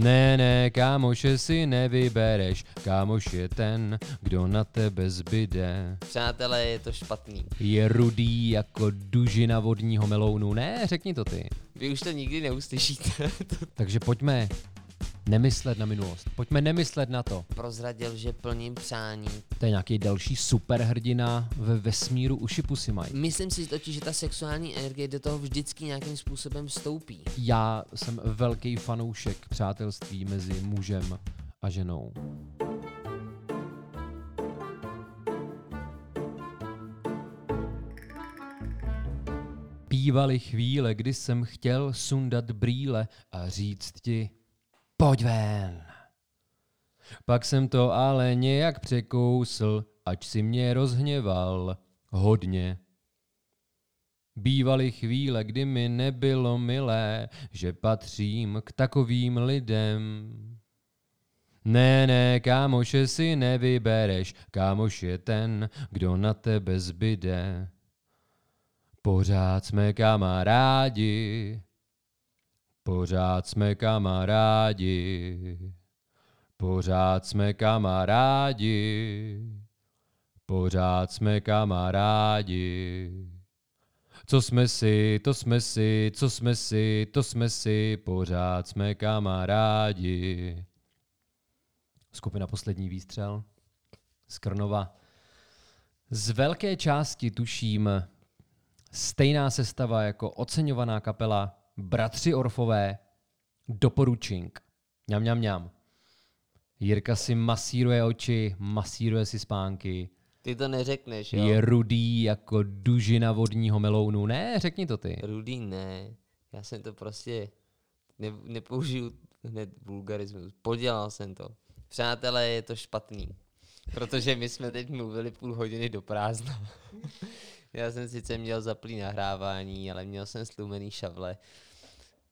Ne, ne, kámoše si nevybereš, kámoš je ten, kdo na tebe zbyde. Přátelé, je to špatný. Je rudý jako dužina vodního melounu. Ne, řekni to ty. Vy už to nikdy neuslyšíte. Takže pojďme nemyslet na minulost. Pojďme nemyslet na to. Prozradil, že plním přání. To je nějaký další superhrdina ve vesmíru uši pusy mají. Myslím si totiž, že ta sexuální energie do toho vždycky nějakým způsobem vstoupí. Já jsem velký fanoušek přátelství mezi mužem a ženou. Bývaly chvíle, kdy jsem chtěl sundat brýle a říct ti, pojď ven. Pak jsem to ale nějak překousl, ač si mě rozhněval hodně. Bývaly chvíle, kdy mi nebylo milé, že patřím k takovým lidem. Ne, ne, kámoše si nevybereš, kámoš je ten, kdo na tebe zbyde. Pořád jsme kamarádi, pořád jsme kamarádi, pořád jsme kamarádi, pořád jsme kamarádi. Co jsme si, to jsme si, co jsme si, to jsme si, pořád jsme kamarádi. Skupina Poslední výstřel z Krnova. Z velké části tuším stejná sestava jako oceňovaná kapela Bratři Orfové Doporučink. Mňam, mňam, mňam. Jirka si masíruje oči, masíruje si spánky. Ty to neřekneš, jo? Je rudý jako dužina vodního melounu. Ne, řekni to ty. Rudý ne. Já jsem to prostě, ne, nepoužiju hned vulgarismus. Podělal jsem to. Přátelé, je to špatný. Protože my jsme teď mluvili půl hodiny do prázdna. Já jsem sice měl zaplý nahrávání, ale měl jsem stlumený šavle.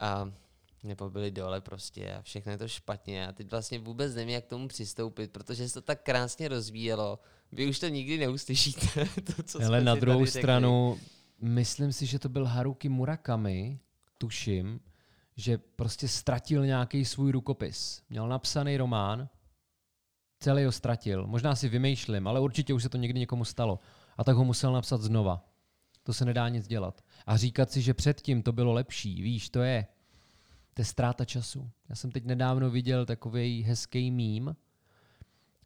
A nebo byli dole prostě a všechno je to špatně a teď vlastně vůbec nevím, jak k tomu přistoupit, protože se to tak krásně rozvíjelo. Vy už to nikdy neuslyšíte. To, co Ale na druhou řekli. stranu, myslím si, že to byl Haruki Murakami, tuším, že prostě ztratil nějaký svůj rukopis. Měl napsaný román, celý ho ztratil. Možná si vymýšlím, ale určitě už se to někdy někomu stalo. A tak ho musel napsat znova. To se nedá nic dělat. A říkat si, že předtím to bylo lepší, víš, to je, to je ztráta času. Já jsem teď nedávno viděl takový hezký mím.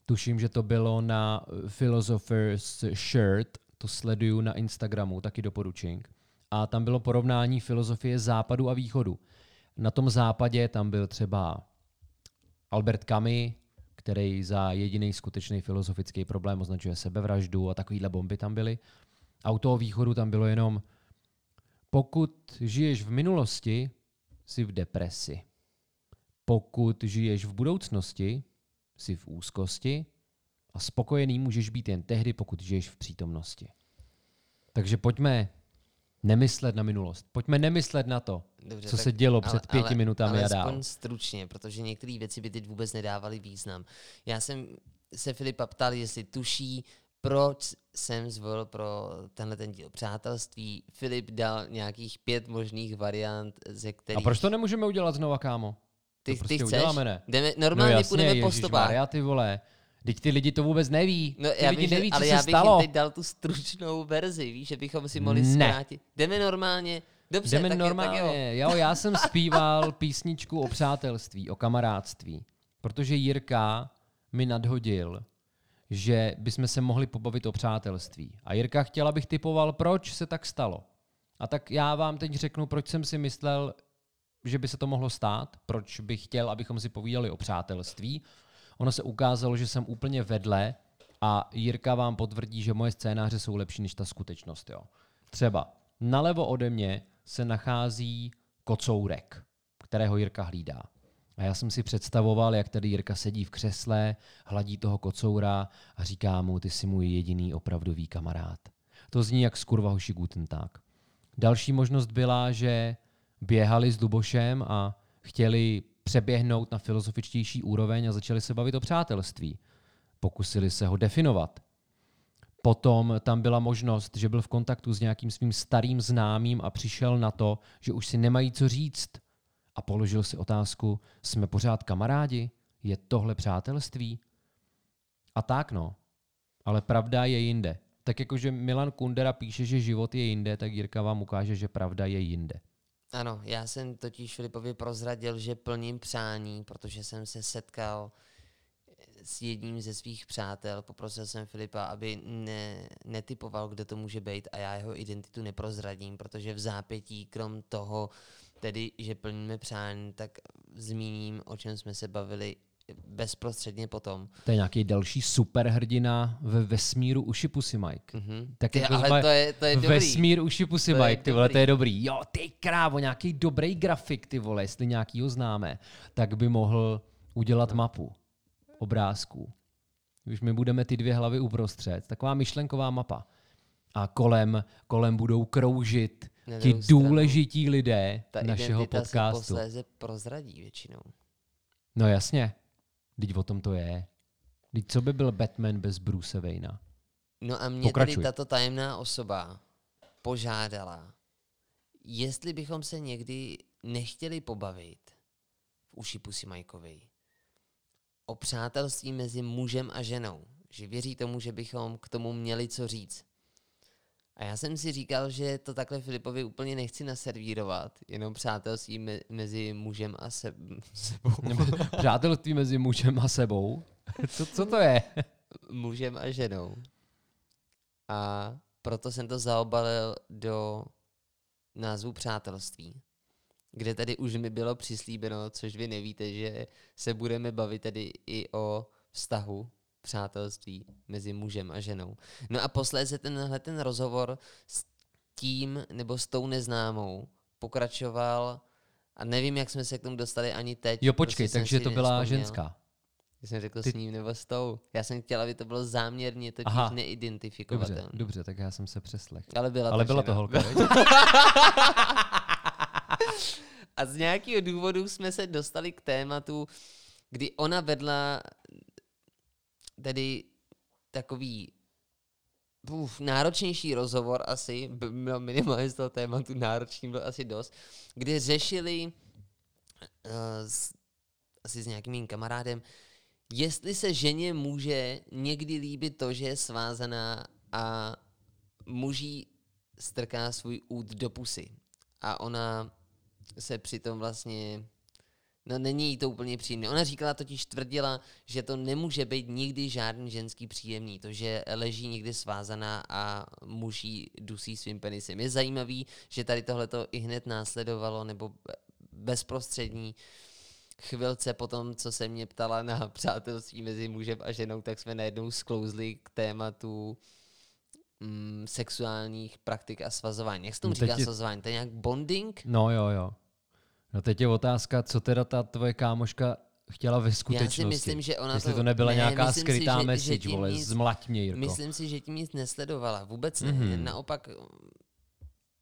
Tuším, že to bylo na Philosopher's Shirt, to sleduju na Instagramu, taky doporučink. A tam bylo porovnání filozofie západu a východu. Na tom západě tam byl třeba Albert Camus, který za jediný skutečný filozofický problém označuje sebevraždu a takovýhle bomby tam byly. A u toho východu tam bylo jenom, pokud žiješ v minulosti, jsi v depresi. Pokud žiješ v budoucnosti, jsi v úzkosti a spokojený můžeš být jen tehdy, pokud žiješ v přítomnosti. Takže pojďme nemyslet na minulost. Pojďme nemyslet na to, Dobře, co se dělo před pěti ale, minutami ale a dál. stručně, protože některé věci by teď vůbec nedávaly význam. Já jsem se Filipa ptal, jestli tuší, proč jsem zvolil pro tenhle ten díl přátelství. Filip dal nějakých pět možných variant, ze kterých... A proč to nemůžeme udělat znova, kámo? ty, to prostě ty chceš? uděláme, ne? Jdeme, normálně no jasně, půjdeme po stopách. Maria, ty vole. Teď ty lidi to vůbec neví. No, ty já lidi vím, že- neví, co ale se já bych stalo. jim teď dal tu stručnou verzi, víš, že bychom si mohli Ne. zkrátit. Jdeme normálně. Dobře, Jdeme tak, je- normálně. tak jo. jo, já jsem zpíval písničku o přátelství, o kamarádství. Protože Jirka mi nadhodil, že bychom se mohli pobavit o přátelství. A Jirka chtěla, abych typoval, proč se tak stalo. A tak já vám teď řeknu, proč jsem si myslel, že by se to mohlo stát, proč bych chtěl, abychom si povídali o přátelství. Ono se ukázalo, že jsem úplně vedle a Jirka vám potvrdí, že moje scénáře jsou lepší než ta skutečnost. Jo. Třeba nalevo ode mě se nachází kocourek, kterého Jirka hlídá. A já jsem si představoval, jak tady Jirka sedí v křesle, hladí toho kocoura a říká mu, ty jsi můj jediný opravdový kamarád. To zní jak z kurva hoši Guten Tag. Další možnost byla, že běhali s Dubošem a chtěli přeběhnout na filozofičtější úroveň a začali se bavit o přátelství. Pokusili se ho definovat. Potom tam byla možnost, že byl v kontaktu s nějakým svým starým známým a přišel na to, že už si nemají co říct a položil si otázku, jsme pořád kamarádi? Je tohle přátelství? A tak no. Ale pravda je jinde. Tak jakože Milan Kundera píše, že život je jinde, tak Jirka vám ukáže, že pravda je jinde. Ano, já jsem totiž Filipovi prozradil, že plním přání, protože jsem se setkal s jedním ze svých přátel. Poprosil jsem Filipa, aby ne, netypoval, kdo to může být a já jeho identitu neprozradím, protože v zápětí, krom toho, tedy, že plníme přání, tak zmíním, o čem jsme se bavili bezprostředně potom. To je nějaký další superhrdina ve vesmíru uši Pussy Mike. Mm-hmm. Tak ty, jako ale to je, to je dobrý. Vesmír uši Pussy To je Mike, ty vole, to je dobrý. Jo, ty krávo, nějaký dobrý grafik, ty vole, jestli nějakýho známe, tak by mohl udělat No. mapu obrázků. Když my budeme ty dvě hlavy uprostřed, taková myšlenková mapa. A kolem, kolem budou kroužit ti druhou stranu, důležití lidé Ta našeho se podcastu. posléze prozradí většinou. No jasně, teď o tom to je. Teď co by byl Batman bez Bruce Wayna? No a mě Pokračuj. tady tato tajemná osoba požádala, jestli bychom se někdy nechtěli pobavit v uši Pusy Majkovi o přátelství mezi mužem a ženou. Že věří tomu, že bychom k tomu měli co říct. A já jsem si říkal, že to takhle Filipovi úplně nechci naservírovat, jenom přátelství me- mezi mužem a se- sebou. Nebo přátelství mezi mužem a sebou? Co, co to je? mužem a ženou. A proto jsem to zaobalil do názvu přátelství, kde tedy už mi bylo přislíbeno, což vy nevíte, že se budeme bavit tedy i o vztahu přátelství mezi mužem a ženou. No a posléze tenhle ten rozhovor s tím nebo s tou neznámou pokračoval a nevím, jak jsme se k tomu dostali ani teď. Jo, počkej, prostě takže to byla nevzpomněl. ženská. Já jsem řekl Ty- s ním nebo s tou. Já jsem chtěl, aby to bylo záměrně totiž Aha. neidentifikovatelné. Dobře, dobře, tak já jsem se přeslech. Ale byla Ale to byla žena. to holka? A z nějakého důvodu jsme se dostali k tématu, kdy ona vedla tedy takový uf, náročnější rozhovor asi, b- no minimálně z toho tématu náročný byl asi dost, kde řešili uh, s, asi s nějakým mým kamarádem, jestli se ženě může někdy líbit to, že je svázaná a muží strká svůj út do pusy. A ona se přitom vlastně No není jí to úplně příjemné. Ona říkala totiž, tvrdila, že to nemůže být nikdy žádný ženský příjemný, to, že leží někdy svázaná a muž jí dusí svým penisem. Je zajímavý, že tady tohleto i hned následovalo, nebo bezprostřední chvilce po tom, co se mě ptala na přátelství mezi mužem a ženou, tak jsme najednou sklouzli k tématu mm, sexuálních praktik a svazování. Jak se tomu No teď říká svazování? To je nějak bonding? No jo, jo. No teď je otázka, co teda ta tvoje kámoška chtěla ve skutečnosti. Já si myslím, že ona Jestli to... to nebyla ne, nějaká skrytá si, že, message, že tím vole, nic, zmlať mě, Jirko. Myslím si, že tím nic nesledovala. Vůbec ne. Mhm. Naopak,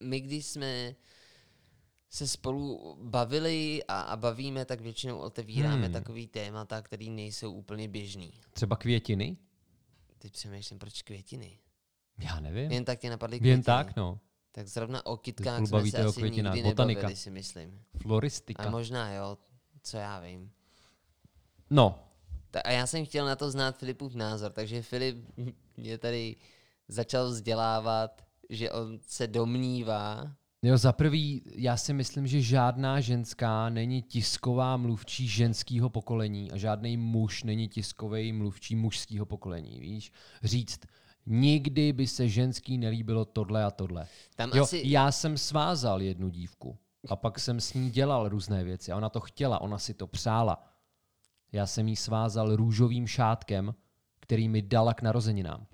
my když jsme se spolu bavili a, a bavíme, tak většinou otevíráme Hmm. takový témata, který nejsou úplně běžný. Třeba květiny? Teď přemýšlím, proč květiny. Já nevím. Jen tak tě napadly květiny. Jen tak, no. Tak zrovna o kytkách jsme se asi květinách. nikdy Botanika. nebavili, si myslím. Floristika. A možná jo, co já vím. No, Ta, a já jsem chtěl na to znát Filipův názor, takže Filip mě tady začal vzdělávat, že on se domnívá, Jo, za prvý, já si myslím, že žádná ženská není tisková mluvčí ženského pokolení a žádný muž není tiskový mluvčí mužského pokolení, víš? Říct, nikdy by se ženský nelíbilo tohle a tohle. tam Jo, asi... já jsem svázal jednu dívku a pak jsem s ní dělal různé věci a ona to chtěla, ona si to přála. Já jsem jí svázal růžovým šátkem, který mi dala k narozeninám.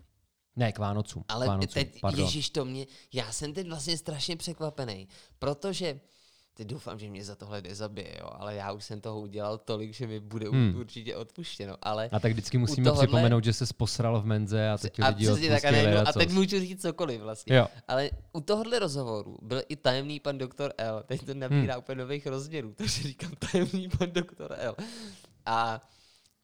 Ne, k Vánocům. k Ale Vánocům, teď, pardon. Ježíš, to mě, já jsem teď vlastně strašně překvapený, protože, teď doufám, že mě za tohle nezabije, jo, ale já už jsem toho udělal tolik, že mi bude Hmm. určitě odpuštěno, ale... A tak vždycky musíme tohohle- připomenout, že se posral v menze a teď a lidi přesně tak, a, najednou, a a teď můžu říct cokoliv vlastně. Jo, Ale u tohohle rozhovoru byl i tajemný pan doktor L. Teď to nabírá hmm. úplně nových rozměrů, takže říkám tajemný pan doktor L. A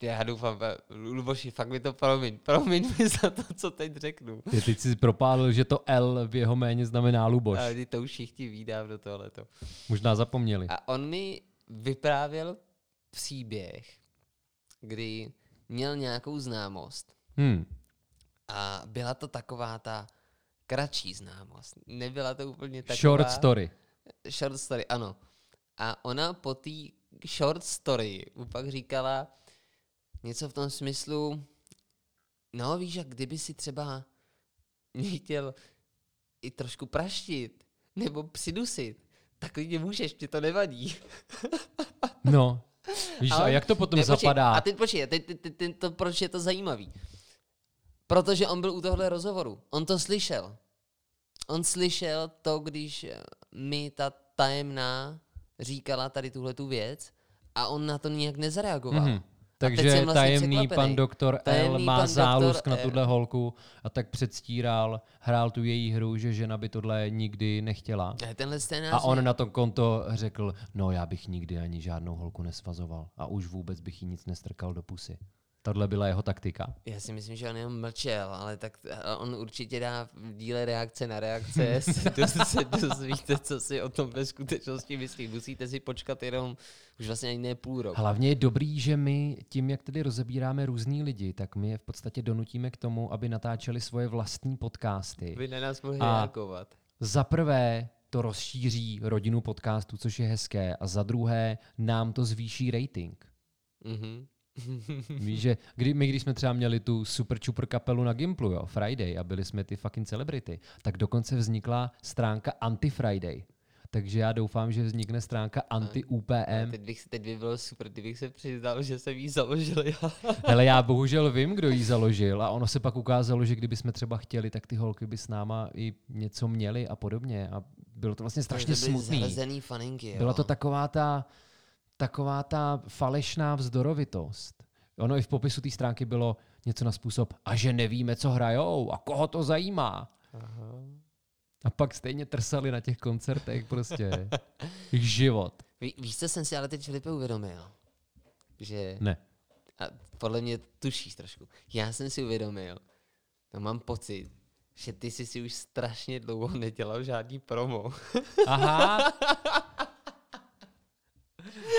já doufám, Luboši, fakt mi to promiň. Promiň mi za to, co teď řeknu. ty teď si propálil, že to L v jeho jméně znamená Luboš. Ale ty to už všichni vídám do tohleto. Možná zapomněli. A on mi vyprávěl příběh, kdy měl nějakou známost Hmm. a byla to taková ta kratší známost. Nebyla to úplně taková... Short story. Short story, ano. A ona po té short story pak říkala něco v tom smyslu, no víš, jak kdyby si třeba mě chtěl i trošku praštit, nebo přidusit, tak klidně můžeš, mě to nevadí. No. Víš, a, jak to potom ne, počkej, zapadá? A teď počkej, teď, teď, teď, teď to, proč je to zajímavý? Protože on byl u tohle rozhovoru. On to slyšel. On slyšel to, když eh, mi ta tajemná říkala tady tuhle tu věc a on na to nijak nezareagoval. Mhm. Takže vlastně tajemný pan doktor L Tajemný má pan zálusk na L. tuhle holku a tak předstíral, hrál tu její hru, že žena by tohle nikdy nechtěla. Ne, Tenhle scénář A on na to konto řekl, no já bych nikdy ani žádnou holku nesvazoval a už vůbec bych jí nic nestrkal do pusy. Tohle byla jeho taktika. Já si myslím, že on jenom mlčel, ale tak ale on určitě dá v díle reakce na reakce, se, doz, se dozvíte, co si o tom ve skutečnosti myslí. Musíte si počkat jenom už vlastně ani ne půl rok. Hlavně je dobrý, že my tím, jak tedy rozebíráme různý lidi, tak my je v podstatě donutíme k tomu, aby natáčeli svoje vlastní podcasty. Vy na nás mohli reagovat. Za prvé to rozšíří rodinu podcastů, což je hezké, a za druhé nám to zvýší rating. Mhm. Víš, že kdy, my, když jsme třeba měli tu super čupr kapelu na Gimplu, jo, Friday, a byli jsme ty fucking celebrity, tak dokonce vznikla stránka Anti-Friday. Takže já doufám, že vznikne stránka Anti-UPM. Teď, bych, teď by bylo super, kdybych se přiznal, že jsem jí založil já. Hele, já bohužel vím, kdo ji založil a ono se pak ukázalo, že kdyby jsme třeba chtěli, tak ty holky by s náma i něco měly a podobně. A bylo to vlastně strašně to smutný. faninky, jo. Byla to taková ta, taková ta falešná vzdorovitost. Ono i v popisu té stránky bylo něco na způsob, a že nevíme, co hrajou a koho to zajímá. Aha. A pak stejně trsali na těch koncertech prostě. Jejich život. Ví, víš, co jsem si ale teď Filipe uvědomil? Že, Ne. a podle mě tušíš trošku, já jsem si uvědomil, no mám pocit, že ty jsi si už strašně dlouho nedělal žádný promo. Aha.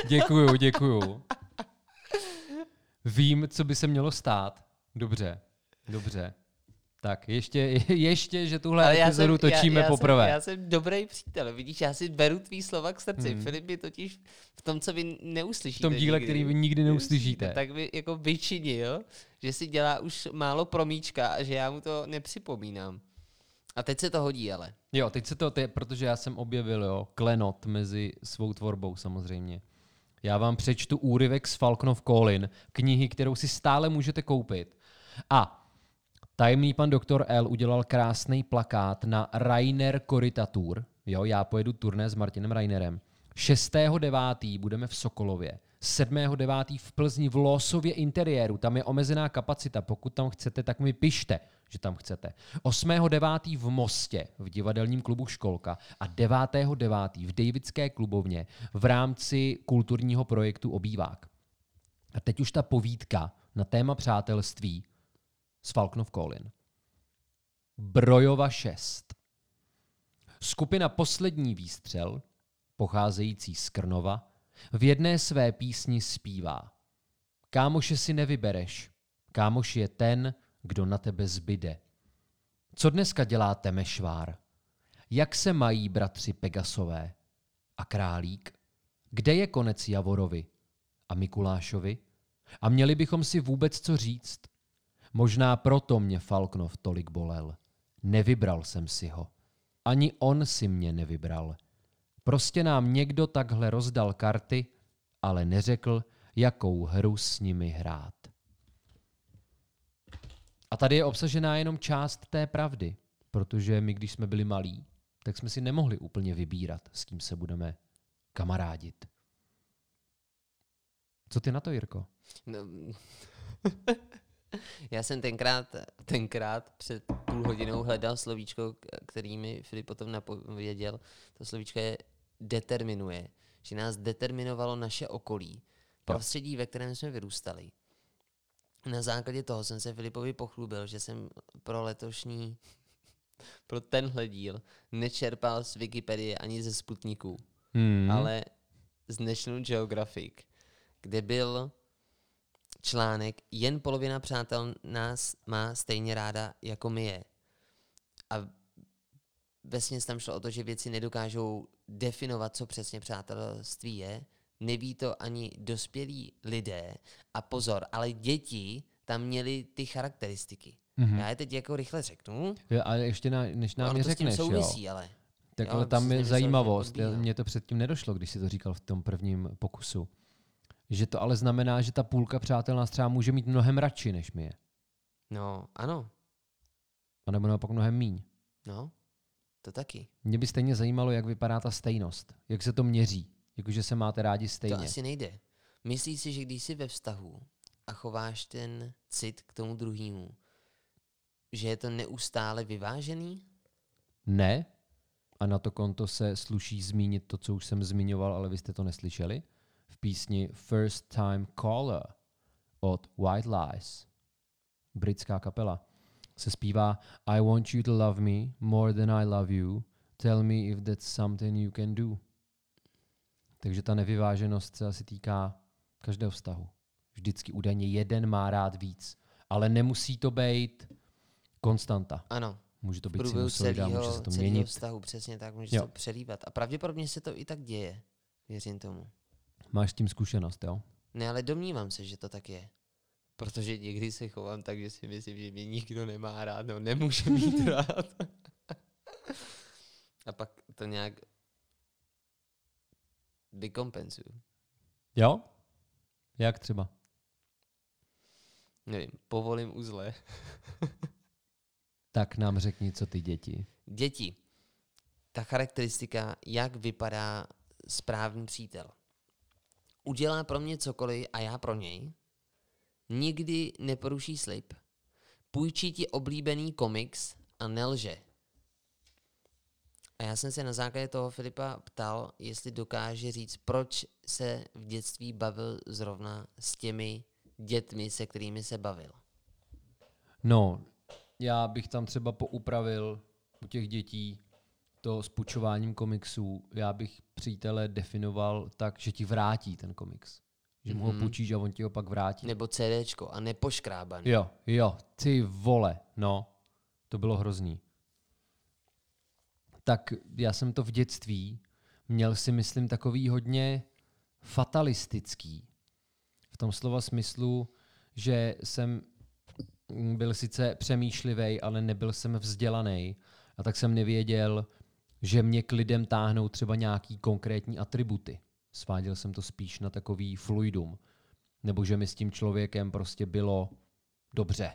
Děkuju, děkuju. Vím, co by se mělo stát. Dobře, dobře. Tak, ještě, ještě že tuhle Ale epizodu točíme já, já poprvé. Jsem, já jsem dobrý přítel, vidíš, já si beru tvý slova k srdci. Hmm. Hmm. Filip je totiž v tom, co vy neuslyšíte. V tom díle, nikdy. který vy nikdy neuslyšíte. Tak vy jako vyčinil, že si dělá už málo promíčka a že já mu to nepřipomínám. A teď se to hodí, ale. Jo, teď se to, te, protože já jsem objevil, jo, klenot mezi svou tvorbou samozřejmě. Já vám přečtu úryvek z Falconov Colin, knihy, kterou si stále můžete koupit. A tajemný pan doktor L udělal krásný plakát na Rainer Coritatur. Jo, já pojedu turné s Martinem Rainerem. 6.9. budeme v Sokolově. 7.9. v Plzni v Losově interiéru. Tam je omezená kapacita. Pokud tam chcete, tak mi pište, že tam chcete. 8.9. v Mostě v divadelním klubu Školka a 9.9. v Davidské klubovně v rámci kulturního projektu Obývák. A teď už ta povídka na téma přátelství z Falknov Colin. Brojova 6. Skupina Poslední výstřel, pocházející z Krnova, v jedné své písni zpívá. Kámoše si nevybereš, kámoš je ten, kdo na tebe zbyde. Co dneska dělá Temešvár? Jak se mají bratři Pegasové? A králík? Kde je konec Javorovi? A Mikulášovi? A měli bychom si vůbec co říct? Možná proto mě Falknov tolik bolel. Nevybral jsem si ho. Ani on si mě nevybral. Prostě nám někdo takhle rozdal karty, ale neřekl, jakou hru s nimi hrát. A tady je obsažená jenom část té pravdy, protože my, když jsme byli malí, tak jsme si nemohli úplně vybírat, s kým se budeme kamarádit. Co ty na to, Jirko? No, já jsem tenkrát, tenkrát před půl hodinou hledal slovíčko, který mi Filip potom napověděl. To slovíčko je determinuje. Že nás determinovalo naše okolí. Prostředí, ve kterém jsme vyrůstali. Na základě toho jsem se Filipovi pochlubil, že jsem pro letošní, pro tenhle díl nečerpal z Wikipedie ani ze Sputniku, Hmm. ale z National Geographic, kde byl článek Jen polovina přátel nás má stejně ráda, jako my je. A vesně tam šlo o to, že věci nedokážou definovat, co přesně přátelství je. Neví to ani dospělí lidé. A pozor, ale děti tam měly ty charakteristiky. Mm-hmm. Já je teď jako rychle řeknu. Jo, ale ještě na, než nám ono je to s tím řekneš, souvisí, jo. ale. Tak Jo, ale tam je zajímavost, já- mně to předtím nedošlo, když si to říkal v tom prvním pokusu. Že to ale znamená, že ta půlka přátel nás třeba může mít mnohem radši, než my je. No, ano, A nebo naopak mnohem míň. no, to taky. Mě by stejně zajímalo, jak vypadá ta stejnost. Jak se to měří. Jakože se máte rádi stejně. To asi nejde. Myslíš si, že když jsi ve vztahu a chováš ten cit k tomu druhému, že je to neustále vyvážený? Ne. A na to konto se sluší zmínit to, co už jsem zmiňoval, ale vy jste to neslyšeli. V písni First Time Caller od White Lies, britská kapela, se zpívá I want you to love me more than I love you. Tell me if that's something you can do. Takže ta nevyváženost se asi týká každého vztahu. Vždycky údajně jeden má rád víc. Ale nemusí to být konstanta. Ano, Může to být sinusoida, může se to měnit. vztahu, přesně tak, může Jo. se to přelívat. A pravděpodobně se to i tak děje, věřím tomu. Máš s tím zkušenost, jo? Ne, ale domnívám se, že to tak je. Protože někdy se chovám tak, že si myslím, že mě nikdo nemá rád, no nemůže mít rád. A pak to nějak vykompenzuju. Jo? Jak třeba? Nevím, povolím uzle. Tak nám řekni, co ty děti. Děti. Ta charakteristika, jak vypadá správný přítel. Udělá pro mě cokoliv a já pro něj. Nikdy neporuší slib. Půjčí ti oblíbený komiks a nelže. A já jsem se na základě toho Filipa ptal, jestli dokáže říct, proč se v dětství bavil zrovna s těmi dětmi, se kterými se bavil. No, já bych tam třeba poupravil u těch dětí to s půjčováním komiksů. Já bych přítele definoval tak, že ti vrátí ten komiks. Že mu ho půjčíš a on ti ho pak vrátí. Nebo CDčko a nepoškrábaný. Jo, jo, ty vole, no, to bylo hrozný. Tak já jsem to v dětství měl si myslím takový hodně fatalistický. V tom slova smyslu, že jsem mm, byl sice přemýšlivý, ale nebyl jsem vzdělaný. A tak jsem nevěděl, že mě k lidem táhnou třeba nějaký konkrétní atributy. Sváděl jsem to spíš na takový fluidum. Nebo že mi s tím člověkem prostě bylo dobře.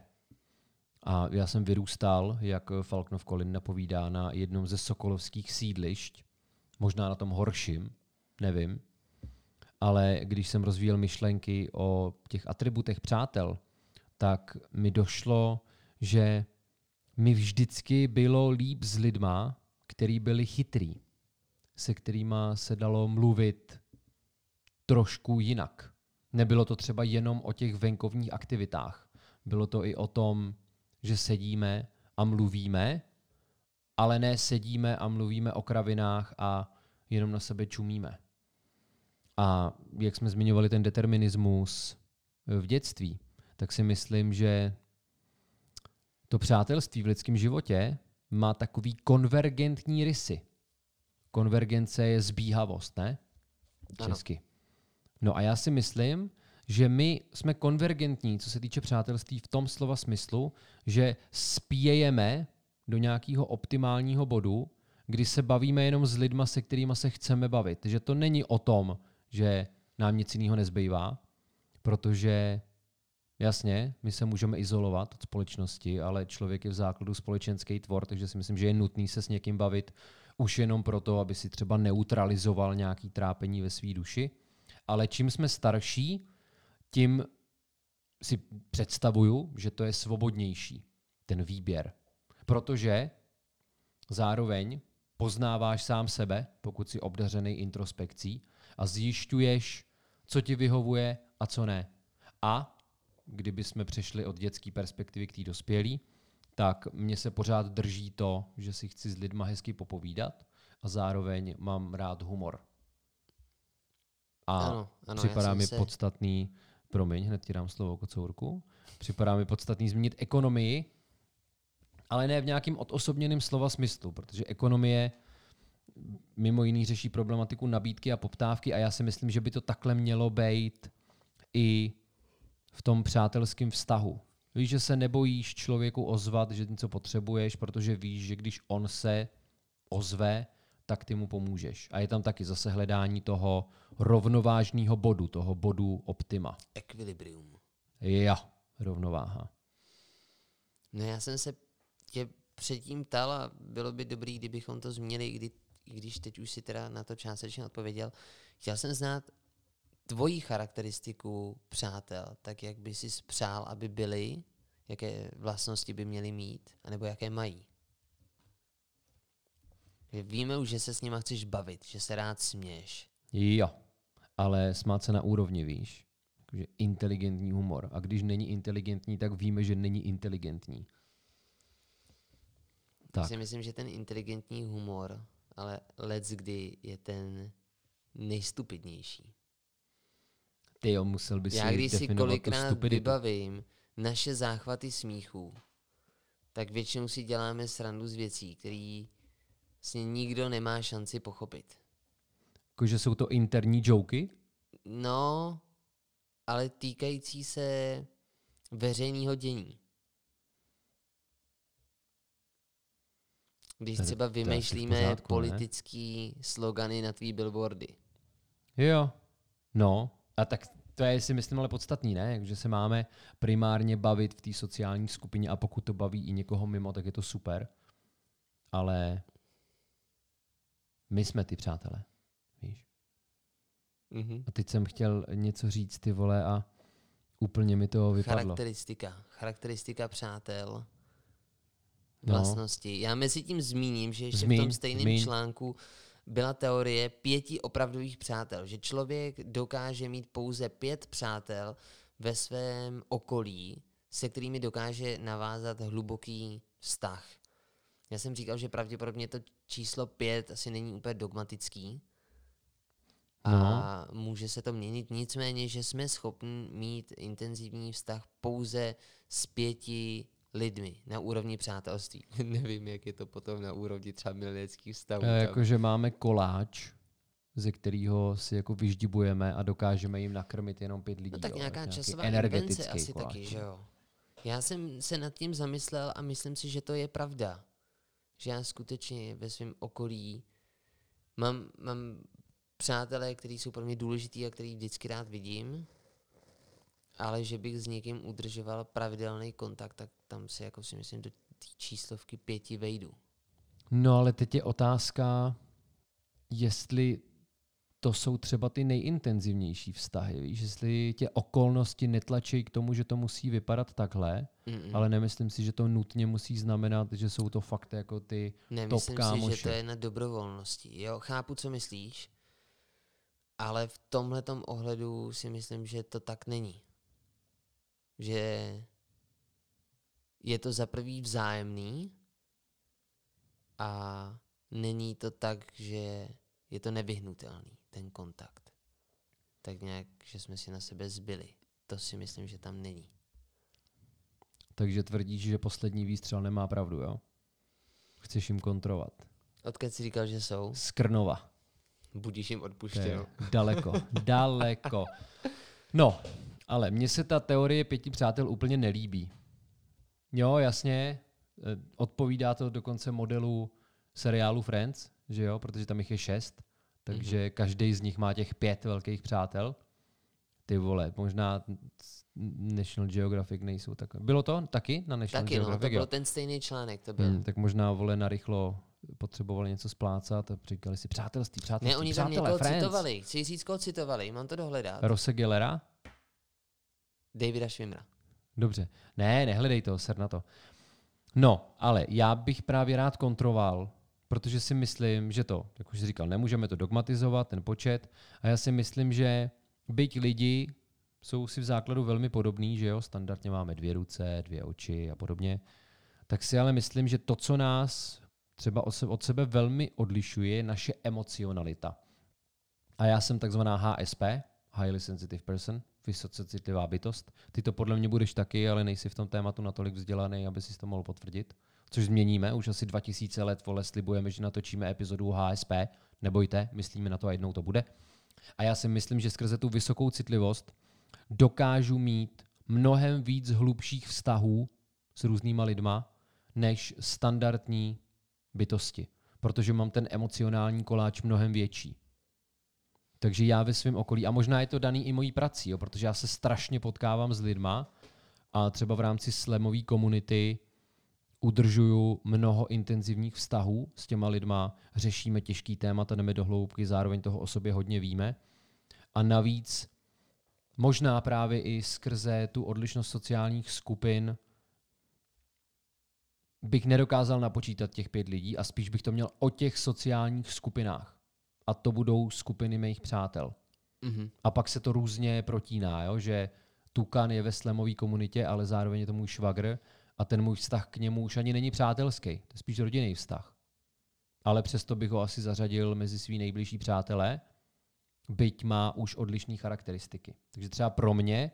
A já jsem vyrůstal, jak Falknov Kolin napovídá, na jednom ze sokolovských sídlišť, možná na tom horším, nevím. Ale když jsem rozvíjel myšlenky o těch atributech přátel, tak mi došlo, že mi vždycky bylo líp s lidma, který byli chytrý, se kterýma se dalo mluvit trošku jinak. Nebylo to třeba jenom o těch venkovních aktivitách. Bylo to i o tom, že sedíme a mluvíme, ale ne sedíme a mluvíme o kravinách a jenom na sebe čumíme. A jak jsme zmiňovali ten determinismus v dětství, tak si myslím, že to přátelství v lidském životě má takový konvergentní rysy. Konvergence je zbíhavost, ne? Ano. Česky. No a já si myslím, že my jsme konvergentní, co se týče přátelství v tom slova smyslu, že spějeme do nějakého optimálního bodu, kdy se bavíme jenom s lidma, se kterými se chceme bavit. Že to není o tom, že nám nic jiného nezbývá, protože jasně, my se můžeme izolovat od společnosti, ale člověk je v základu společenský tvor, takže si myslím, že je nutný se s někým bavit už jenom proto, aby si třeba neutralizoval nějaký trápení ve své duši. Ale čím jsme starší, tím si představuju, že to je svobodnější, ten výběr. Protože zároveň poznáváš sám sebe, pokud jsi obdařený introspekcí a zjišťuješ, co ti vyhovuje a co ne. A kdyby jsme přešli od dětské perspektivy k té dospělé, tak mě se pořád drží to, že si chci s lidma hezky popovídat a zároveň mám rád humor. A Ano, ano, připadá mi se- podstatný, promiň, hned ti dám slovo kocourku, připadá mi podstatný zmínit ekonomii, ale ne v nějakým odosobněném slova smyslu, protože ekonomie mimo jiný řeší problematiku nabídky a poptávky a já si myslím, že by to takhle mělo být i v tom přátelském vztahu. Víš, že se nebojíš člověku ozvat, že něco potřebuješ, protože víš, že když on se ozve, tak ty mu pomůžeš. A je tam taky zase hledání toho rovnovážného bodu, toho bodu optima. Equilibrium. Jo, rovnováha. No já jsem se tě předtím ptal a bylo by dobrý, kdybychom to změnili, i kdy, i když teď už si teda na to částečně odpověděl. Chtěl jsem znát tvoji charakteristiku přátel, tak jak by si přál, aby byli, jaké vlastnosti by měli mít, anebo jaké mají. Že Víme už, že se s nima chceš bavit, že se rád směješ. Jo, ale smát se na úrovni, víš. Takže inteligentní humor. A když není inteligentní, tak víme, že není inteligentní. Tak. Tak. si myslím, že ten inteligentní humor, ale let's kdy je ten nejstupidnější. Ty jo, musel by si Já když si kolikrát vybavím naše záchvaty smíchů, tak většinou si děláme srandu z věcí, které vlastně nikdo nemá šanci pochopit. Jakože jsou to interní joky? No, ale týkající se veřejného dění. Když třeba vymýšlíme pořádku, ne? politický slogany na tvý billboardy. Jo. No, a tak to je si myslím ale podstatný, ne? Že se máme primárně bavit v té sociální skupině a pokud to baví i někoho mimo, tak je to super. Ale my jsme ty přátelé, víš? Mhm. A teď jsem chtěl něco říct, ty vole, a úplně mi to vypadlo. Charakteristika. Charakteristika přátel. No. Vlastnosti. Já mezi tím zmíním, že ještě v Zmíň, tom stejném zmíň. článku byla teorie pěti opravdových přátel. Že člověk dokáže mít pouze pět přátel ve svém okolí, se kterými dokáže navázat hluboký vztah. Já jsem říkal, že pravděpodobně to číslo pět asi není úplně dogmatický. A No. může se to měnit, nicméně, že jsme schopni mít intenzivní vztah pouze s pěti lidmi na úrovni přátelství. Nevím, jak je to potom na úrovni třeba milionských vztahů. E, jakože máme koláč, ze kterého si jako vyždibujeme a dokážeme jim nakrmit jenom pět lidí. No tak jo, nějaká nějaký časová energetický asi koláč. taky, že jo. Já jsem se nad tím zamyslel a myslím si, že to je pravda. Že já skutečně ve svém okolí mám, mám přátelé, kteří jsou pro mě důležitý a který vždycky rád vidím, ale že bych s někým udržoval pravidelný kontakt, tak tam si jako si myslím do té číslovky pěti vejdu. No ale teď je otázka, jestli to jsou třeba ty nejintenzivnější vztahy. Víš, jestli tě okolnosti netlačí k tomu, že to musí vypadat takhle, Mm-mm. ale nemyslím si, že to nutně musí znamenat, že jsou to fakt jako ty Nemyslím si, že kámoši. to je na dobrovolnosti. Jo, chápu, co myslíš, ale v tomhle ohledu si myslím, že to tak není. Že je to za prvý vzájemný a není to tak, že je to nevyhnutelný, ten kontakt. Tak nějak, že jsme si na sebe zbyli. To si myslím, že tam není. Takže tvrdíš, že poslední výstřel nemá pravdu, jo? Chceš jim kontrovat. Odkud jsi říkal, že jsou? Z Krnova. Budíš jim odpuštěl. daleko, daleko. No, ale mně se ta teorie pěti přátel úplně nelíbí. Jo, jasně, eh, odpovídá to dokonce modelu seriálu Friends, že jo, protože tam jich je šest, takže mm-hmm. každý z nich má těch pět velkých přátel. Ty vole, možná National Geographic nejsou tak. Bylo to taky na National Taky no, to Geographic? byl ten stejný článek, to byl. Hmm, tak možná vole narychlo potřebovali něco splácat a říkali si přátelství, přátelství, Ne, oni tam někoho friends. citovali. Chci říct, koho citovali, mám to dohledat. Rose Gellera? Davida Schwimmera. Dobře. Ne, nehledej to, ser na to. No, ale já bych právě rád kontroval, protože si myslím, že to, jak už říkal, nemůžeme to dogmatizovat, ten počet, a já si myslím, že byť lidi jsou si v základu velmi podobní, že jo, standardně máme dvě ruce, dvě oči a podobně, tak si ale myslím, že to, co nás třeba od sebe velmi odlišuje, je naše emocionalita. A já jsem takzvaná HSP, Highly Sensitive Person, vysoce citlivá bytost. Ty to podle mě budeš taky, ale nejsi v tom tématu natolik vzdělaný, aby si to mohl potvrdit. Což změníme, už asi 2000 let vole slibujeme, že natočíme epizodu HSP. Nebojte, myslíme na to a jednou to bude. A já si myslím, že skrze tu vysokou citlivost dokážu mít mnohem víc hlubších vztahů s různýma lidma, než standardní bytosti. Protože mám ten emocionální koláč mnohem větší. Takže já ve svém okolí, a možná je to daný i mojí prací, jo, protože já se strašně potkávám s lidma a třeba v rámci slamové komunity udržuju mnoho intenzivních vztahů s těma lidma, řešíme těžký témata, jdeme do hloubky, zároveň toho o sobě hodně víme. A navíc možná právě i skrze tu odlišnost sociálních skupin bych nedokázal napočítat těch pět lidí a spíš bych to měl o těch sociálních skupinách. A to budou skupiny mých přátel. Mhm. A pak se to různě protíná, jo? že Tukan je ve slamové komunitě, ale zároveň je to můj švagr a ten můj vztah k němu už ani není přátelský, to je spíš rodinný vztah. Ale přesto bych ho asi zařadil mezi svý nejbližší přátelé, byť má už odlišné charakteristiky. Takže třeba pro mě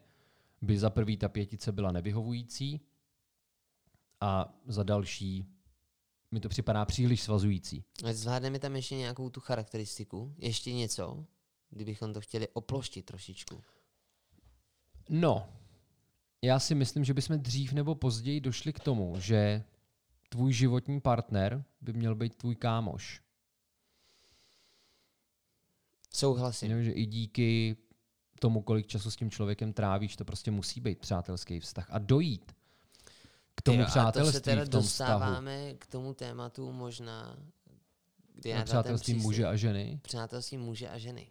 by za prvý ta pětice byla nevyhovující a za další mi to připadá příliš svazující. Zvládneme tam ještě nějakou tu charakteristiku, ještě něco, kdybychom to chtěli oploštit trošičku. No, já si myslím, že bychom dřív nebo později došli k tomu, že tvůj životní partner by měl být tvůj kámoš. Souhlasím. Jo, že i díky tomu, kolik času s tím člověkem trávíš, to prostě musí být přátelský vztah. A dojít k tomu Jo, a to se přátelství teda v tom vztahu. dostáváme k tomu tématu možná, kdy já přátelství muže a ženy. Přátelství muže a ženy.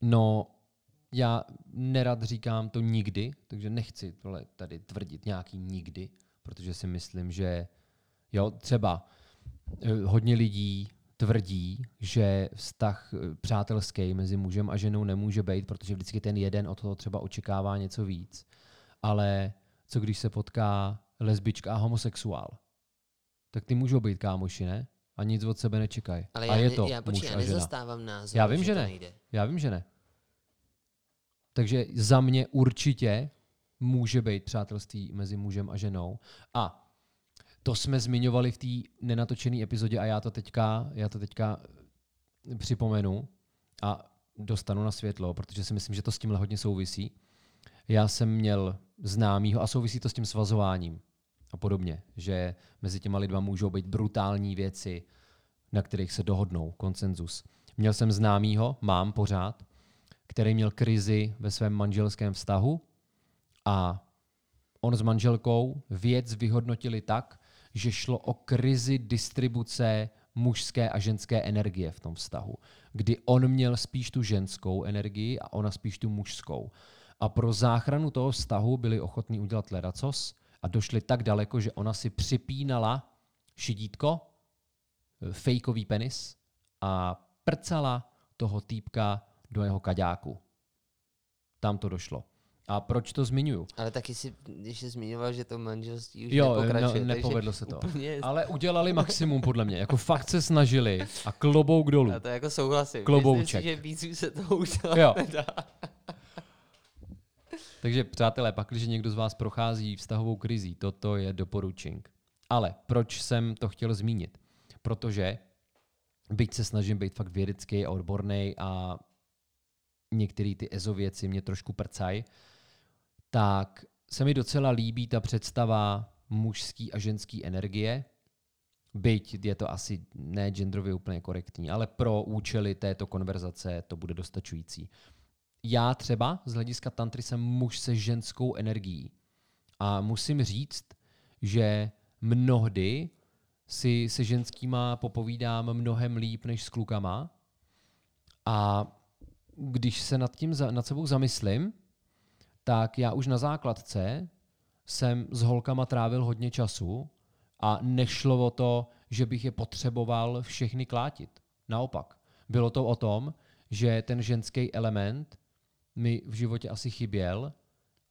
No, já nerad říkám to nikdy, takže nechci tohle tady tvrdit nějaký nikdy, protože si myslím, že jo, třeba eh, hodně lidí tvrdí, že vztah eh, přátelský mezi mužem a ženou nemůže být, protože vždycky ten jeden od toho třeba očekává něco víc. Ale co když se potká lesbička a homosexuál? Tak ty můžou být kámoši, ne? A nic od sebe nečekají. Ale a já, je to já, muž počkej, já a žena. nezastávám názor, Já vím, že to ne. nejde. Já vím, že ne. Takže za mě určitě může být přátelství mezi mužem a ženou. A to jsme zmiňovali v té nenatočené epizodě a já to teďka, já to teďka připomenu a dostanu na světlo, protože si myslím, že to s tímhle hodně souvisí. Já jsem měl známýho a souvisí to s tím svazováním a podobně, že mezi těma lidma můžou být brutální věci, na kterých se dohodnou, konsenzus. Měl jsem známýho, mám pořád, který měl krizi ve svém manželském vztahu a on s manželkou věc vyhodnotili tak, že šlo o krizi distribuce mužské a ženské energie v tom vztahu, kdy on měl spíš tu ženskou energii a ona spíš tu mužskou. A pro záchranu toho vztahu byli ochotní udělat ledacos a došli tak daleko, že ona si připínala šidítko, fejkový penis a prcala toho týpka do jeho kaďáku. Tam to došlo. A proč to zmiňuju? Ale taky si, když jsi zmiňoval, že to manželství už Jo, nepokračuje. no, nepovedlo se to. Úplně, Ale udělali maximum podle mě. Jako fakt se snažili a klobouk dolů. já to jako souhlasím. Klobouček. Myslím si, že víc už se to udělat Jo. nedá. Takže přátelé, pak, když někdo z vás prochází vztahovou krizí, toto je doporučink. Ale proč jsem to chtěl zmínit? Protože byť se snažím být fakt vědecký a odborný a některé ty EZO věci mě trošku prcají, tak se mi docela líbí ta představa mužský a ženský energie, byť je to asi ne genderově úplně korektní, ale pro účely této konverzace to bude dostačující. Já třeba z hlediska tantry jsem muž se ženskou energií. A musím říct, že mnohdy si se ženskýma popovídám mnohem líp než s klukama. A když se nad tím za, nad sebou zamyslím, tak já už na základce jsem s holkama trávil hodně času a nešlo o to, že bych je potřeboval všechny klátit. Naopak. Bylo to o tom, že ten ženský element mi v životě asi chyběl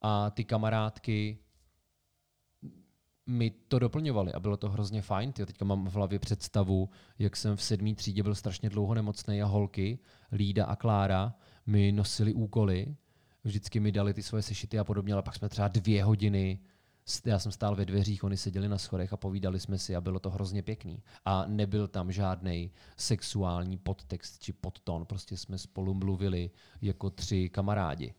a ty kamarádky my to doplňovali a bylo to hrozně fajn. Tyjo, teďka mám v hlavě představu, jak jsem v sedmý třídě byl strašně dlouho nemocný a holky, Lída a Klára, mi nosili úkoly, vždycky mi dali ty svoje sešity a podobně, ale pak jsme třeba dvě hodiny já jsem stál ve dveřích, oni seděli na schodech a povídali jsme si a bylo to hrozně pěkný. A nebyl tam žádný sexuální podtext či podton, prostě jsme spolu mluvili jako tři kamarádi.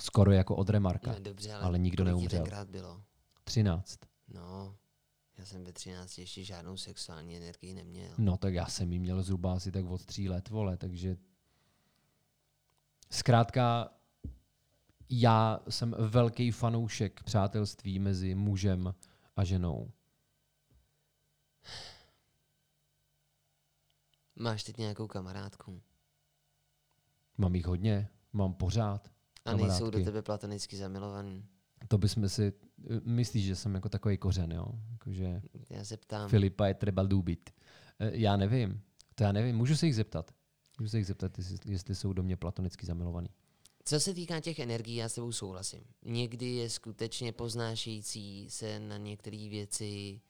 Skoro jako od Remarka, No, dobře, ale, ale nikdo neumřel. bylo? 13. No, já jsem ve 13 ještě žádnou sexuální energii neměl. No tak já jsem jí měl zhruba asi tak od tří let, vole, takže zkrátka já jsem velký fanoušek přátelství mezi mužem a ženou. Máš teď nějakou kamarádku Mám jich hodně, mám pořád. a nejsou do kamarádky. tebe platonicky zamilovaný. To bychom si, myslíš, že jsem jako takový kořen, jo? Jakože Já se ptám, Filipa je třeba důbit. Eh, Já nevím, to já nevím, můžu se jich zeptat. Můžu se jich zeptat, jestli, jestli jsou do mě platonicky zamilovaný. co se týká těch energií, já s tebou souhlasím. Někdy je skutečně poznášející se na některé věci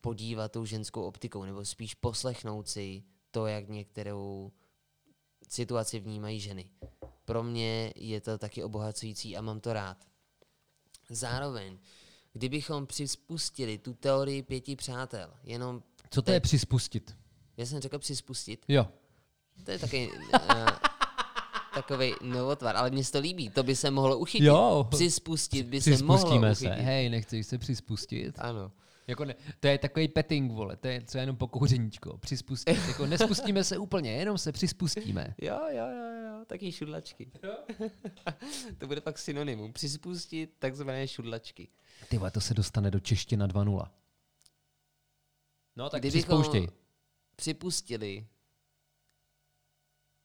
podívat tou ženskou optikou, nebo spíš poslechnout si to, jak některou situaci vnímají ženy. Pro mě je to taky obohacující a mám to rád. Zároveň, kdybychom přispustili tu teorii pěti přátel, jenom, Co to je přispustit? já jsem řekl přispustit, Jo, to je taky uh, takový novotvar, ale mně se to líbí, to by se mohlo uchytit. Jo. Přispustit by se mohlo přispustíme se. uchytit. Hej, nechceš se přispustit? Ano. Jako ne, to je takový petting, vole, to je třeba jenom po kouřeníčko. Přispustit. jako nespustíme se úplně, jenom se přispustíme. Jo, jo, jo, jo, taky šudlačky. to bude pak synonymum. Přispustit takzvané šudlačky. Ty to se dostane do čeština 2.0. No tak Kdybychom přispouštěj. Připustili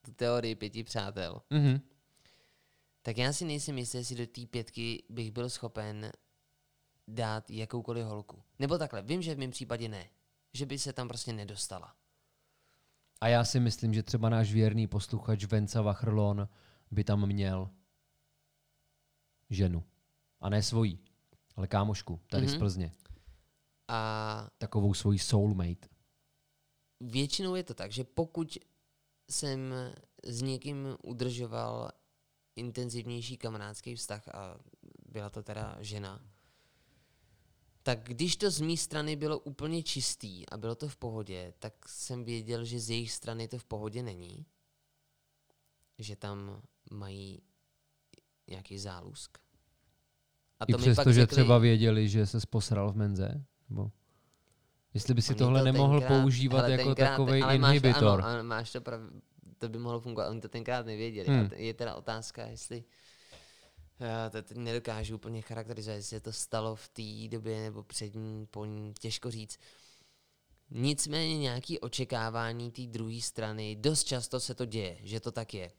tu teorii pěti přátel, Mhm. tak já si nejsem jistý, jestli do té pětky bych byl schopen dát jakoukoliv holku. Nebo takhle, vím, že v mém případě ne. Že by se tam prostě nedostala. A já si myslím, že třeba náš věrný posluchač Venca Vachrlon by tam měl ženu. A ne svojí, ale kámošku, tady Mhm. z Plzně. A Takovou svoji soulmate. většinou je to tak, že pokud jsem s někým udržoval intenzivnější kamarádský vztah a byla to teda žena, tak když to z mé strany bylo úplně čistý a bylo to v pohodě, tak jsem věděl, že z jejich strany to v pohodě není. Že tam mají nějaký zálusk. A I přesto, že třeba věděli, že se posral v menze? Nebo jestli by si tohle to nemohl tenkrát- používat hele, jako takový ale máš to- inhibitor. Ano, máš to prav, to by mohlo fungovat, oni to tenkrát nevěděli. Hmm. Hmm. Je teda otázka, jestli já to teď nedokážu úplně charakterizovat, jestli se to stalo v té době nebo před ní, po ní, těžko říct. Nicméně nějaké očekávání té druhé strany, dost často se to děje, že to tak je.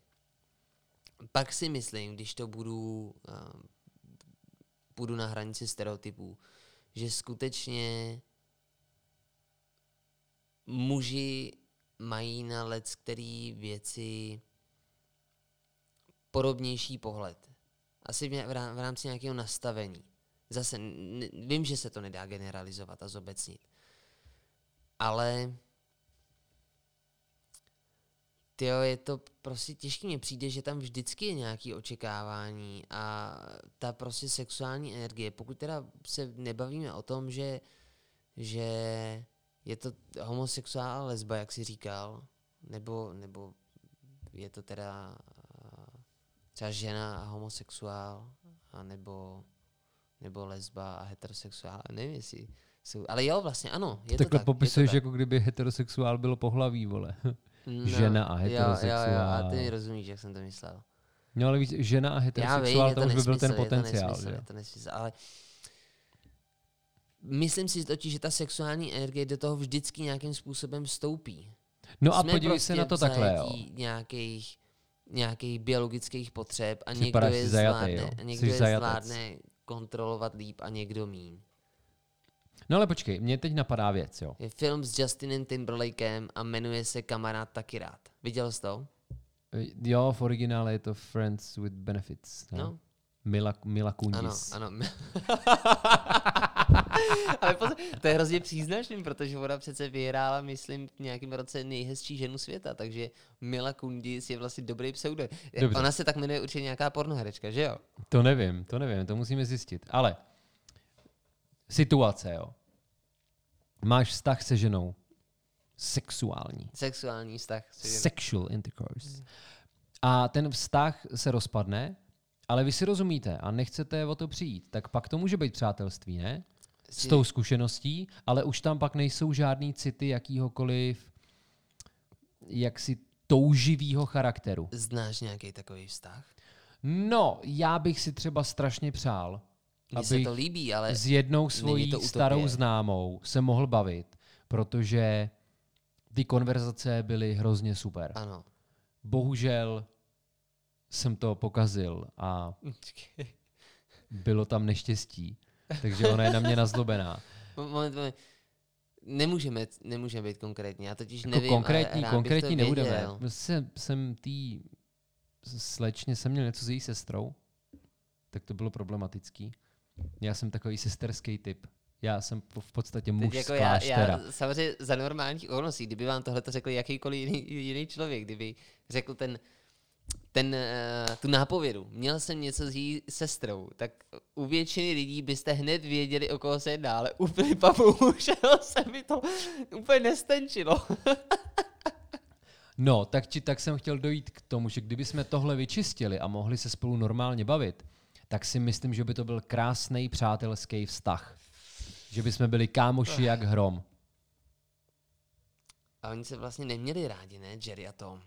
Pak si myslím, když to budu, uh, budu na hranici stereotypů, že skutečně muži mají na let který věci podobnější pohled. Asi v, rámci nějakého nastavení. Zase vím, že se to nedá generalizovat a zobecnit. Ale Tyjo, je to prostě těžké. Mně přijde, že tam vždycky je nějaké očekávání a ta prostě sexuální energie, pokud teda se nebavíme o tom, že, že je to homosexuál lesba, jak jsi říkal, nebo, nebo je to teda třeba žena a homosexuál, a nebo, nebo lesba a heterosexuál, nevím jestli jsou, ale jo, vlastně ano, je Takhle to tak. popisuješ, je to tak. jako kdyby heterosexuál bylo pohlaví, vole. No, žena a Jo, jo, jo, a heterosexuál. ty mi rozumíš, jak jsem to myslel. No ale víš, žena a vím, heterosexuál, je to to už by byl ten nesmysl, potenciál, je to nesmysl, že? je to nesmysl, ale myslím si totiž, že ta sexuální energie do toho vždycky nějakým způsobem vstoupí. No a Jsme podívej prostě se na to v takhle, jo. nějakých, nějakých biologických potřeb a někdo je zajatý, zvládne, a někdo Jsi je zajatec. zvládne kontrolovat líp a někdo míň. No ale počkej, mně teď napadá věc, jo. Je film s Justinem Timberlakem a jmenuje se Kamarád taky rád. Viděl jsi to? Jo, v originále je to Friends with Benefits. Ne? No. Mila, Mila Ano, Kunis. ano. Ale pozor, to je hrozně příznačný, protože ona přece vyhrála, myslím, v nějakém roce nejhezčí ženu světa, takže Mila Kundis je vlastně dobrý pseudo. Dobře. Ona se tak jmenuje určitě nějaká pornoherečka, že jo? To nevím, to nevím, to musíme zjistit. Ale situace, jo. Máš vztah se ženou. Sexuální. Sexuální vztah. s ženou. Sexual intercourse. A ten vztah se rozpadne, ale vy si rozumíte a nechcete o to přijít, tak pak to může být přátelství, ne? S tou zkušeností, ale už tam pak nejsou žádný city jakýhokoliv jaksi touživýho charakteru. Znáš nějaký takový vztah? No, já bych si třeba strašně přál, Mně se to líbí, ale s jednou svojí to starou známou se mohl bavit, protože ty konverzace byly hrozně super. ano. Bohužel jsem to pokazil a bylo tam neštěstí, takže ona je na mě nazlobená. Moment, moment. Nemůžeme, nemůžeme být konkrétní. Já totiž Jako nevím, konkrétní, ale konkrétní nebudeme. věděl. Jsem, jsem tý slečně, jsem měl něco s její sestrou, tak to bylo problematický. Já jsem takový sesterský typ. Já jsem v podstatě muž Teď z jako já, já, samozřejmě za normálních okolností, kdyby vám tohle to řekl jakýkoliv jiný, jiný člověk, kdyby řekl ten, ten, uh, tu nápovědu, měl jsem něco s její sestrou, tak u většiny lidí byste hned věděli, o koho se jedná, ale u Filipa bohužel se mi to úplně nestenčilo. No, tak, či, tak jsem chtěl dojít k tomu, že kdyby jsme tohle vyčistili a mohli se spolu normálně bavit, tak si myslím, že by to byl krásný přátelský vztah. Že by jsme byli kámoši jak hrom. A oni se vlastně neměli rádi, ne, Jerry a Tom.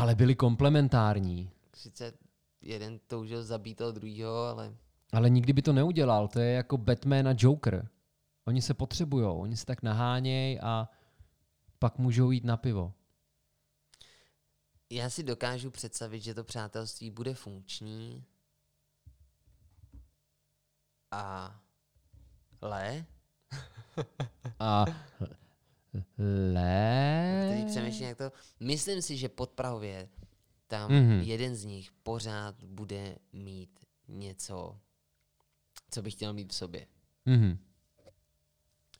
Ale byli komplementární. Sice jeden toužil zabít toho druhého, ale Ale nikdy by to neudělal. To je jako Batman a Joker. Oni se potřebujou, oni se tak nahánějí a pak můžou jít na pivo. já si dokážu představit, že to přátelství bude funkční. A le, A le... teď přemýšlím, jak to... Myslím si, že pod Prahově tam Mhm. mm-hmm. jeden z nich pořád bude mít něco, co by chtěl mít v sobě. Mhm.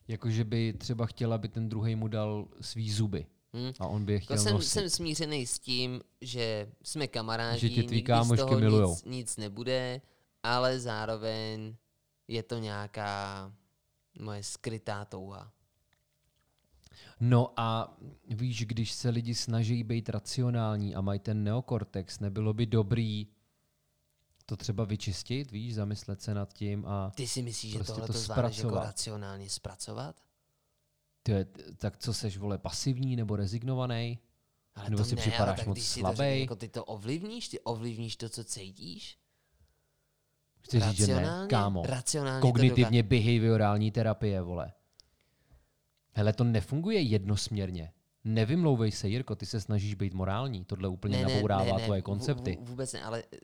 Jakože by třeba chtěla, aby ten druhý mu dal svý zuby. Hm? A on by je Jako chtěl jsem, nosit. jsem smířený s tím, že jsme kamarádi, Že tě tvý nikdy z toho milujou. nic, nic nebude, ale zároveň je to nějaká moje skrytá touha. No a víš, když se lidi snaží být racionální a mají ten neokortex, nebylo by dobrý to třeba vyčistit, víš, zamyslet se nad tím a Ty si myslíš, že Prostě tohle to zvládneš jako racionálně zpracovat? ty, je- tak co seš, vole, pasivní nebo rezignovaný? Ale Nebo to si ne, připadáš ale moc to řekne, jako ty to ovlivníš, ty ovlivníš to, co cítíš? Chci říct, že ne, kámo. Racionálně Kognitivně behaviorální terapie, vole. Hele, to nefunguje jednosměrně. Nevymlouvej se, Jirko, ty se snažíš být morální. Tohle úplně nabourává tvoje vů- koncepty. vů- Vůbec ne, ale eh,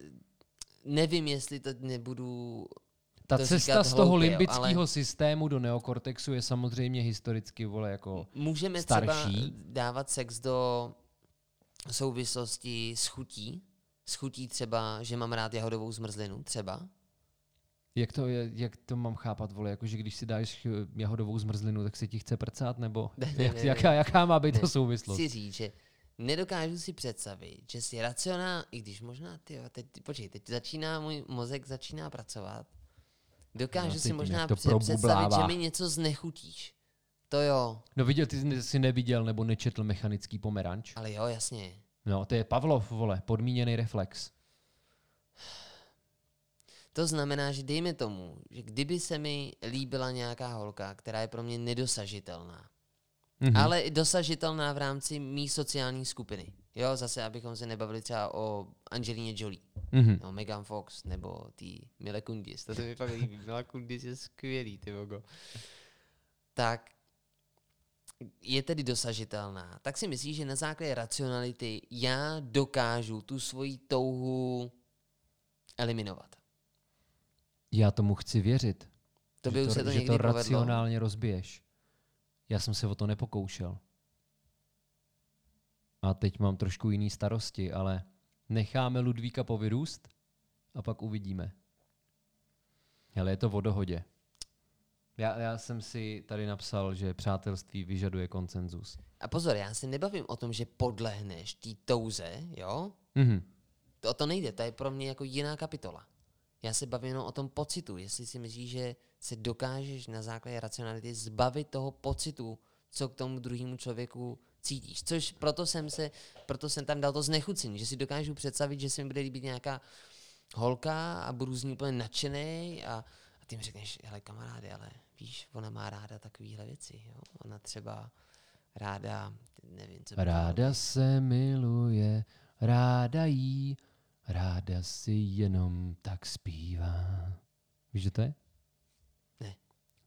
nevím, jestli to nebudu... Ta to cesta z toho hloupě, limbického ale- systému do neokortexu je samozřejmě historicky, vole, jako... Můžeme starší. třeba dávat sex do souvislosti s chutí. S chutí třeba, že mám rád jahodovou zmrzlinu, třeba. Jak to, je, jak to mám chápat, vole, jako že když si dáš jahodovou zmrzlinu, tak se ti chce prcát, nebo Ne, ne, jak, ne, ne. jaká, jaká má být Ne, to souvislost? Chci říct, že nedokážu si představit, že si racionál, i když možná, ty teď, počkej, teď začíná můj mozek začíná pracovat. Dokážu Já si možná to pře- představit, že mi něco znechutíš. To jo, No viděl, ty jsi neviděl nebo nečetl mechanický pomeranč? ale jo, jasně. No, to je Pavlov, vole, podmíněný reflex. To znamená, že dejme tomu, že kdyby se mi líbila nějaká holka, která je pro mě nedosažitelná, Mhm. ale i dosažitelná v rámci mý sociální skupiny. Jo, zase, abychom se nebavili třeba o Angelíně Jolie, Mhm. no, Megan Fox, nebo tý Mile Kundis, to se mi fakt líbí. Mila Kundis je skvělý, ty vogo. Tak je tedy dosažitelná. Tak si myslíš, že na základě racionality já dokážu tu svoji touhu eliminovat. Já tomu chci věřit. To by že už se to že to povedlo. racionálně rozbiješ. Já jsem se o to nepokoušel. A teď mám trošku jiný starosti, ale necháme Ludvíka povyrůst a pak uvidíme. Ale je to o dohodě. Já, já jsem si tady napsal, že přátelství vyžaduje konsenzus. A pozor, já se nebavím o tom, že podlehneš té touze, jo? Mhm. To o to nejde, to je pro mě jako jiná kapitola. Já se bavím jenom o tom pocitu, jestli si myslíš, že se dokážeš na základě racionality zbavit toho pocitu, co k tomu druhému člověku cítíš. Což proto jsem, se, proto jsem tam dal to znechucení, že si dokážu představit, že se mi bude líbit nějaká holka a budu z ní úplně nadšený a, a ty mi řekneš, hele kamaráde, ale víš, ona má ráda takovéhle věci, jo? Ona třeba ráda, nevím, co bylo. Ráda se miluje, ráda jí, ráda si jenom tak zpívá. Víš, že to je? Ne.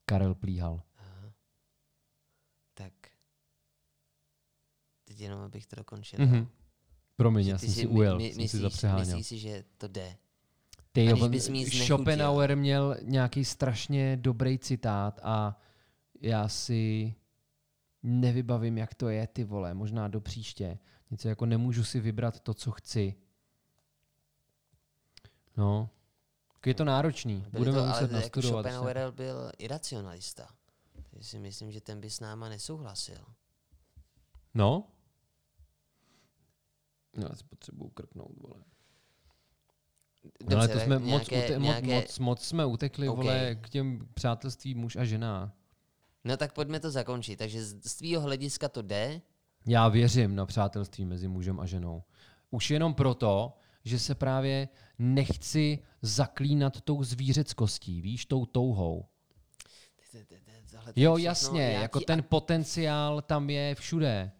Karel Plíhal. Aha. Tak. Teď jenom, abych to dokončil. Mhm. Promiň, Že já jsem si my- ujel, my- jsem si myslíš, zapřeháněl. myslíš si, že to jde? Ty, on, Schopenhauer měl nějaký strašně dobrý citát a já si nevybavím, jak to je, ty vole, možná do příště. Něco jako nemůžu si vybrat to, co chci. No, je to náročný. Byli Budeme to, muset ale jako nastudovat. Schopenhauer byl iracionalista. Takže si myslím, že ten by s náma nesouhlasil. No? Já si potřebuju krknout, vole. Dobře, ale to jsme moc, nějaké, ute, nějaké, moc, moc, moc jsme utekli, OK. vole, k těm přátelství muž a žena. No tak pojďme to zakončit. Takže z, z tvýho hlediska to jde. Já věřím na přátelství mezi mužem a ženou. Už jenom proto, že se právě nechci zaklínat tou zvířeckostí, víš, tou touhou. Jo, jasně, nějaký jako ten potenciál tam je všude.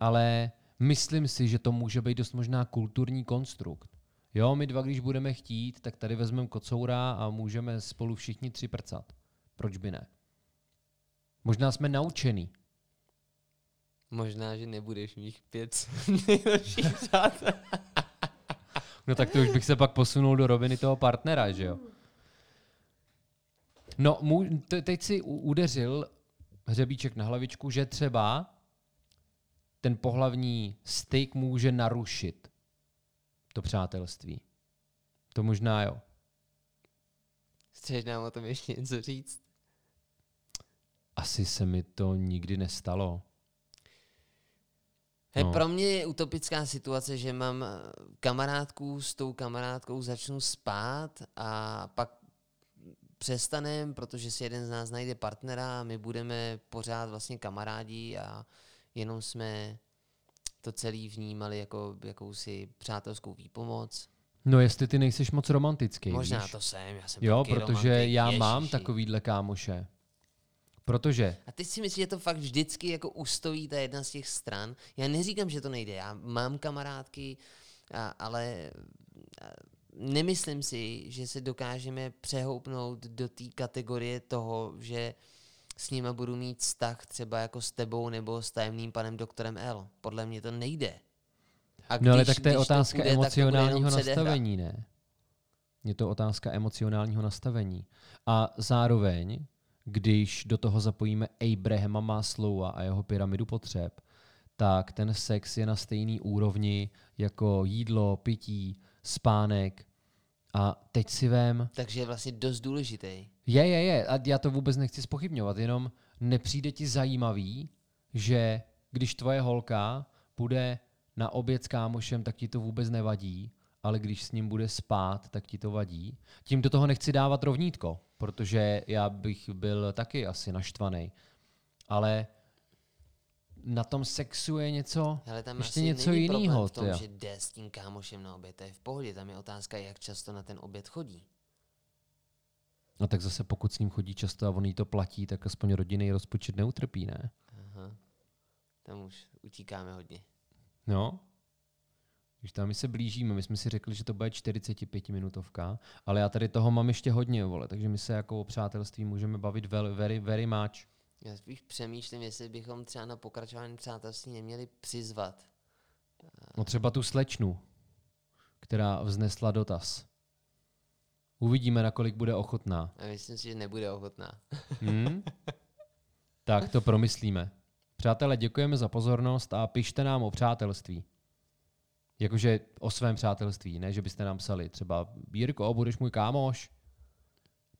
Ale myslím si, že to může být dost možná kulturní konstrukt. Jo, my dva, když budeme chtít, tak tady vezmeme kocoura a můžeme spolu všichni tři prcat. Proč by ne? Možná jsme naučený. Možná, že nebudeš mých pět nejlepších přátel. No tak to už bych se pak posunul do roviny toho partnera, že jo? No, te, teď si udeřil hřebíček na hlavičku, že třeba ten pohlavní styk může narušit to přátelství. To možná jo. Chceš nám o tom ještě něco říct? Asi se mi to nikdy nestalo. He, No. Pro mě je utopická situace, že mám eh, kamarádku, s tou kamarádkou začnu spát a pak přestanem, protože si jeden z nás najde partnera a my budeme pořád vlastně kamarádi a jenom jsme to celý vnímali jako jakousi přátelskou výpomoc. No jestli ty nejseš moc romantický, Možná víš? to jsem, já jsem Jo, protože romantik, já mám ježiši. takovýhle kámoše. Protože A teď si myslím, že to fakt vždycky jako ustojí ta jedna z těch stran. Já neříkám, že to nejde. Já mám kamarádky, a, ale a, nemyslím si, že se dokážeme přehoupnout do té kategorie toho, že s nima budu mít vztah třeba jako s tebou nebo s tajemným panem doktorem L. Podle mě to nejde. A No ale když- tak to je když otázka půjde, to jenom emocionálního nastavení, ne? Je to otázka emocionálního nastavení. A zároveň, když do toho zapojíme Abrahama Maslowa a jeho pyramidu potřeb, tak ten sex je na stejný úrovni jako jídlo, pití, spánek. A teď si vem, Takže je vlastně dost důležitý. je, je, je. A já to vůbec nechci spochybňovat, jenom nepřijde ti zajímavý, že když tvoje holka bude na oběd s kámošem, tak ti to vůbec nevadí, ale když s ním bude spát, tak ti to vadí. Tím do toho nechci dávat rovnítko, protože já bych byl taky asi naštvaný. Ale na tom sexu je něco, Ale tam ještě asi něco jiného. v tom, tyjo. že jde s tím kámošem na oběd. To je v pohodě, tam je otázka, jak často na ten oběd chodí. No tak zase pokud s ním chodí často a on jí to platí, tak aspoň rodinný rozpočet neutrpí, ne? Aha. Tam už utíkáme hodně. No. Když tam my se blížíme, my jsme si řekli, že to bude 45 minutovka, ale já tady toho mám ještě hodně, vole, takže my se jako o přátelství můžeme bavit very, very, very much. Já spíš přemýšlím, jestli bychom třeba na pokračování přátelství neměli přizvat. No třeba tu slečnu, která vznesla dotaz. Uvidíme, nakolik bude ochotná. A myslím si, že nebude ochotná. Hmm? tak to promyslíme. Přátelé, děkujeme za pozornost a pište nám o přátelství. Jakože o svém přátelství, ne, že byste nám psali třeba Bírko, budeš můj kámoš.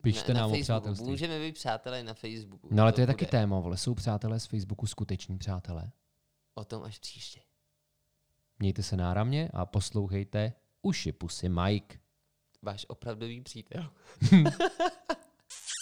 Pište na, nám na o Facebooku. přátelství. Můžeme být přátelé na Facebooku. No ale to je taky bude. téma, vole. Jsou přátelé z Facebooku skuteční přátelé? O tom až příště. Mějte se náramně a poslouchejte Uši pusy Mike. Váš opravdový přítel.